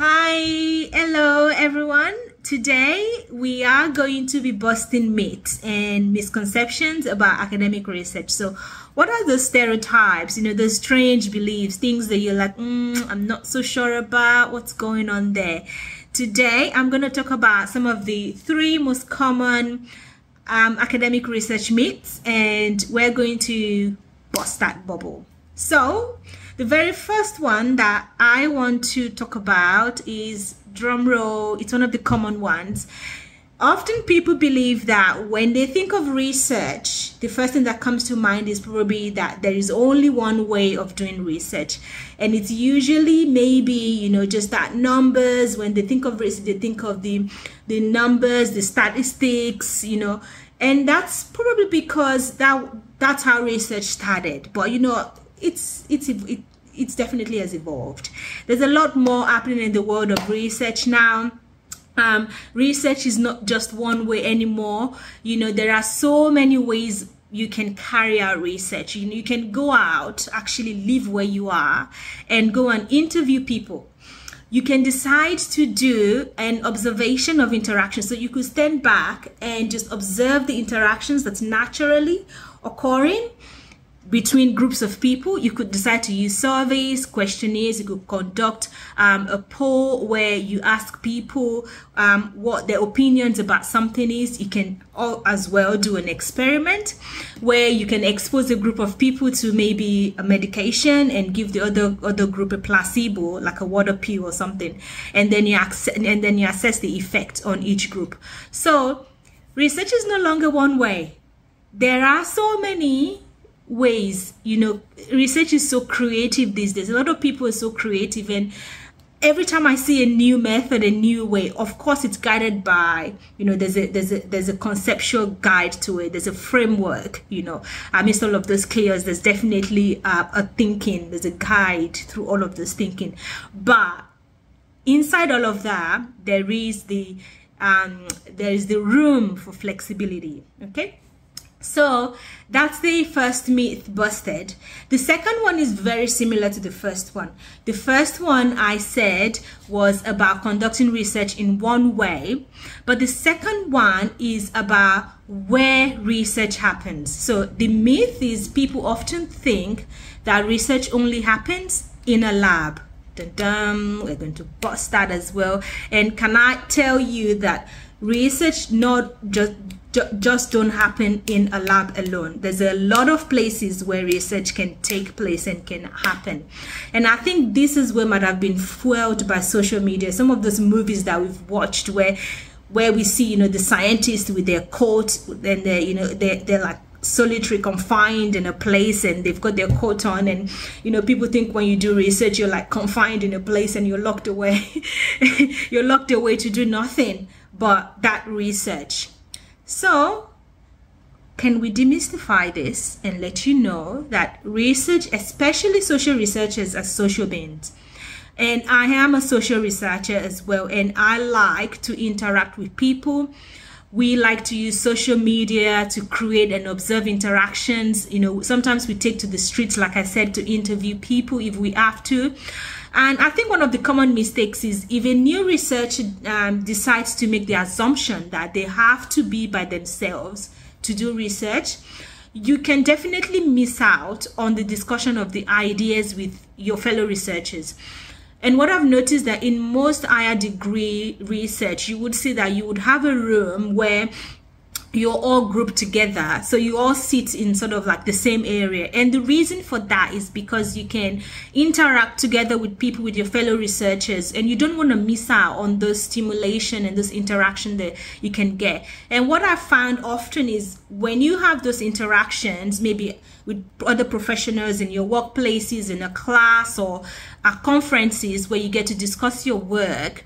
Hi, hello everyone. Today we are going to be busting myths and misconceptions about academic research. So, what are the stereotypes, you know, the strange beliefs, things that you're like, mm, I'm not so sure about what's going on there? Today I'm going to talk about some of the three most common um, academic research myths, and we're going to bust that bubble. So, the very first one that I want to talk about is drum roll. It's one of the common ones. Often people believe that when they think of research, the first thing that comes to mind is probably that there is only one way of doing research. And it's usually maybe, you know, just that numbers. When they think of research, they think of the the numbers, the statistics, you know. And that's probably because that that's how research started. But you know, it's it's it, it's definitely has evolved. There's a lot more happening in the world of research now. Um, research is not just one way anymore. You know, there are so many ways you can carry out research. You, you can go out, actually live where you are, and go and interview people. You can decide to do an observation of interaction. So you could stand back and just observe the interactions that's naturally occurring between groups of people. You could decide to use surveys, questionnaires. You could conduct um, a poll where you ask people um, what their opinions about something is. You can all as well do an experiment where you can expose a group of people to maybe a medication and give the other other group a placebo, like a water pill or something, and then you and then you assess the effect on each group. So research is no longer one way. There are so many ways you know research is so creative these days. A lot of people are so creative and every time i see a new method a new way of course it's guided by you know there's a there's a there's a conceptual guide to it. There's a framework you know. Amidst all of those chaos there's definitely uh, a thinking. There's a guide through all of this thinking. But inside all of that there is the um there is the room for flexibility okay so that's the first myth busted. The second one is very similar to the first one. The first one I said was about conducting research in one way, but the second one is about where research happens. So the myth is people often think that research only happens in a lab. Dun -dun, we're going to bust that as well. And can I tell you that research not just just don't happen in a lab alone. There's a lot of places where research can take place and can happen. And I think this is where might have been fueled by social media. Some of those movies that we've watched where where we see, you know, the scientists with their coat and they're, you know, they're, they're like solitary confined in a place and they've got their coat on and you know people think when you do research you're like confined in a place and you're locked away you're locked away to do nothing but that research so, can we demystify this and let you know that research, especially social researchers, are social beings? And I am a social researcher as well, and I like to interact with people. We like to use social media to create and observe interactions. You know, sometimes we take to the streets, like I said, to interview people if we have to. And I think one of the common mistakes is if a new researcher um, decides to make the assumption that they have to be by themselves to do research, you can definitely miss out on the discussion of the ideas with your fellow researchers. And what I've noticed that in most higher degree research, you would see that you would have a room where you're all grouped together so you all sit in sort of like the same area. And the reason for that is because you can interact together with people with your fellow researchers and you don't want to miss out on those stimulation and this interaction that you can get. And what i found often is when you have those interactions maybe with other professionals in your workplaces in a class or at conferences where you get to discuss your work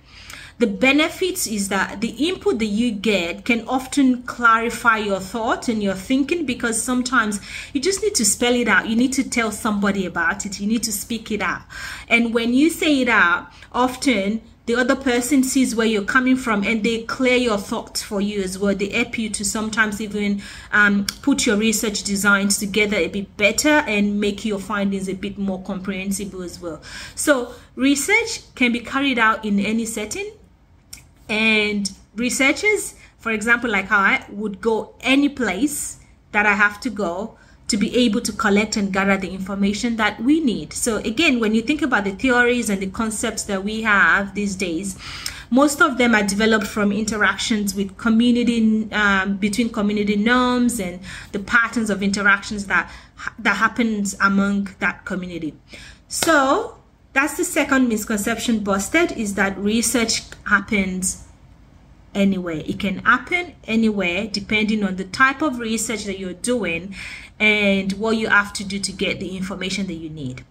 the benefits is that the input that you get can often clarify your thought and your thinking because sometimes you just need to spell it out. You need to tell somebody about it. You need to speak it out. And when you say it out, often the other person sees where you're coming from and they clear your thoughts for you as well they help you to sometimes even um, put your research designs together a bit better and make your findings a bit more comprehensible as well so research can be carried out in any setting and researchers for example like i would go any place that i have to go to be able to collect and gather the information that we need. So again, when you think about the theories and the concepts that we have these days, most of them are developed from interactions with community um, between community norms and the patterns of interactions that that happens among that community. So that's the second misconception busted is that research happens anywhere. It can happen anywhere depending on the type of research that you're doing and what you have to do to get the information that you need.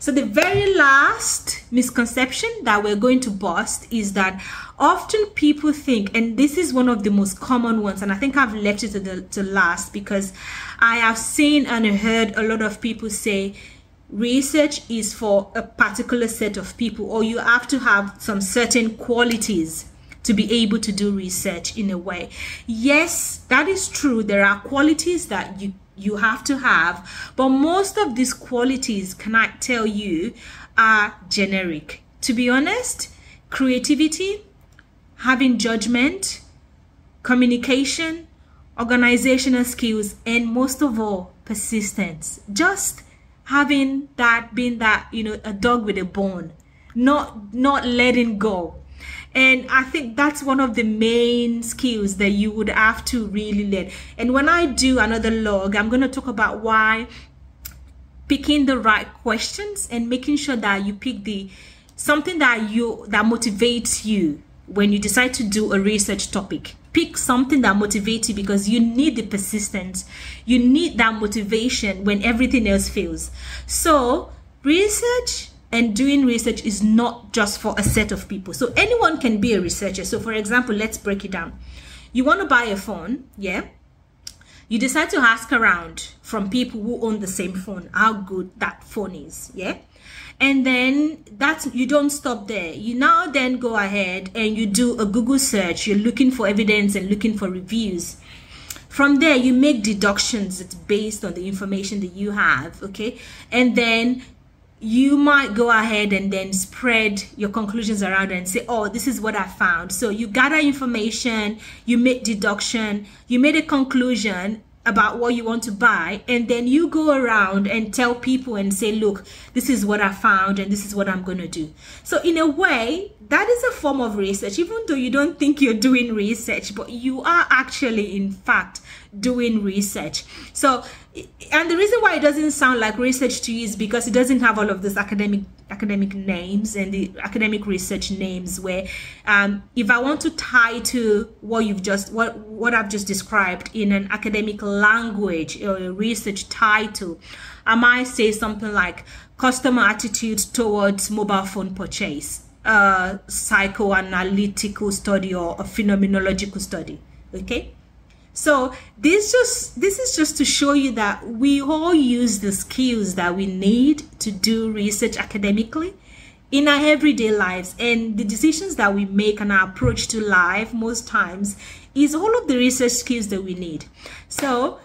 So the very last misconception that we're going to bust is that often people think, and this is one of the most common ones, and I think I've left it to the to last because I have seen and heard a lot of people say research is for a particular set of people, or you have to have some certain qualities to be able to do research in a way. Yes, that is true. There are qualities that you you have to have. But most of these qualities, can I tell you, are generic. To be honest, creativity, having judgment, communication, organizational skills, and most of all, persistence. Just having that, being that, you know, a dog with a bone, not not letting go and I think that's one of the main skills that you would have to really learn. And when I do another log, I'm going to talk about why picking the right questions and making sure that you pick the something that you that motivates you when you decide to do a research topic pick something that motivates you because you need the persistence you need that motivation when everything else fails so research and doing research is not just for a set of people. So anyone can be a researcher. So for example, let's break it down. You want to buy a phone, yeah? You decide to ask around from people who own the same phone how good that phone is, yeah? And then that's you don't stop there. You now then go ahead and you do a Google search. You're looking for evidence and looking for reviews. From there, you make deductions It's based on the information that you have, okay? And then you might go ahead and then spread your conclusions around and say, oh, this is what I found. So you gather information, you make deduction, you made a conclusion about what you want to buy, and then you go around and tell people and say, look, this is what I found and this is what I'm going to do. So in a way, that is a form of research, even though you don't think you're doing research, but you are actually, in fact, doing research. So, and the reason why it doesn't sound like research to you is because it doesn't have all of these academic academic names and the academic research names. Where, um, if I want to tie to what you've just what what I've just described in an academic language or a research title, I might say something like customer attitude towards mobile phone purchase a psychoanalytical study or a phenomenological study okay so this just this is just to show you that we all use the skills that we need to do research academically in our everyday lives. And the decisions that we make and our approach to life most times is all of the research skills that we need. So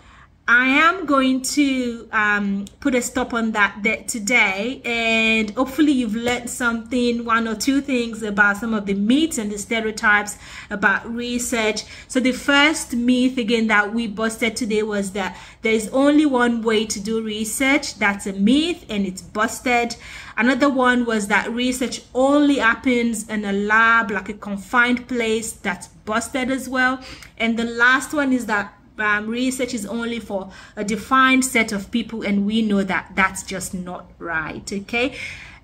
I am going to um, put a stop on that today, and hopefully, you've learned something, one or two things about some of the myths and the stereotypes about research. So, the first myth again that we busted today was that there is only one way to do research. That's a myth, and it's busted. Another one was that research only happens in a lab, like a confined place. That's busted as well. And the last one is that um, research is only for a defined set of people and we know that that's just not right okay?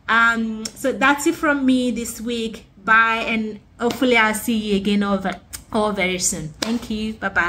Um, so that's it from me this week. Bye and hopefully i'll see you again over all very soon. Thank you. Bye bye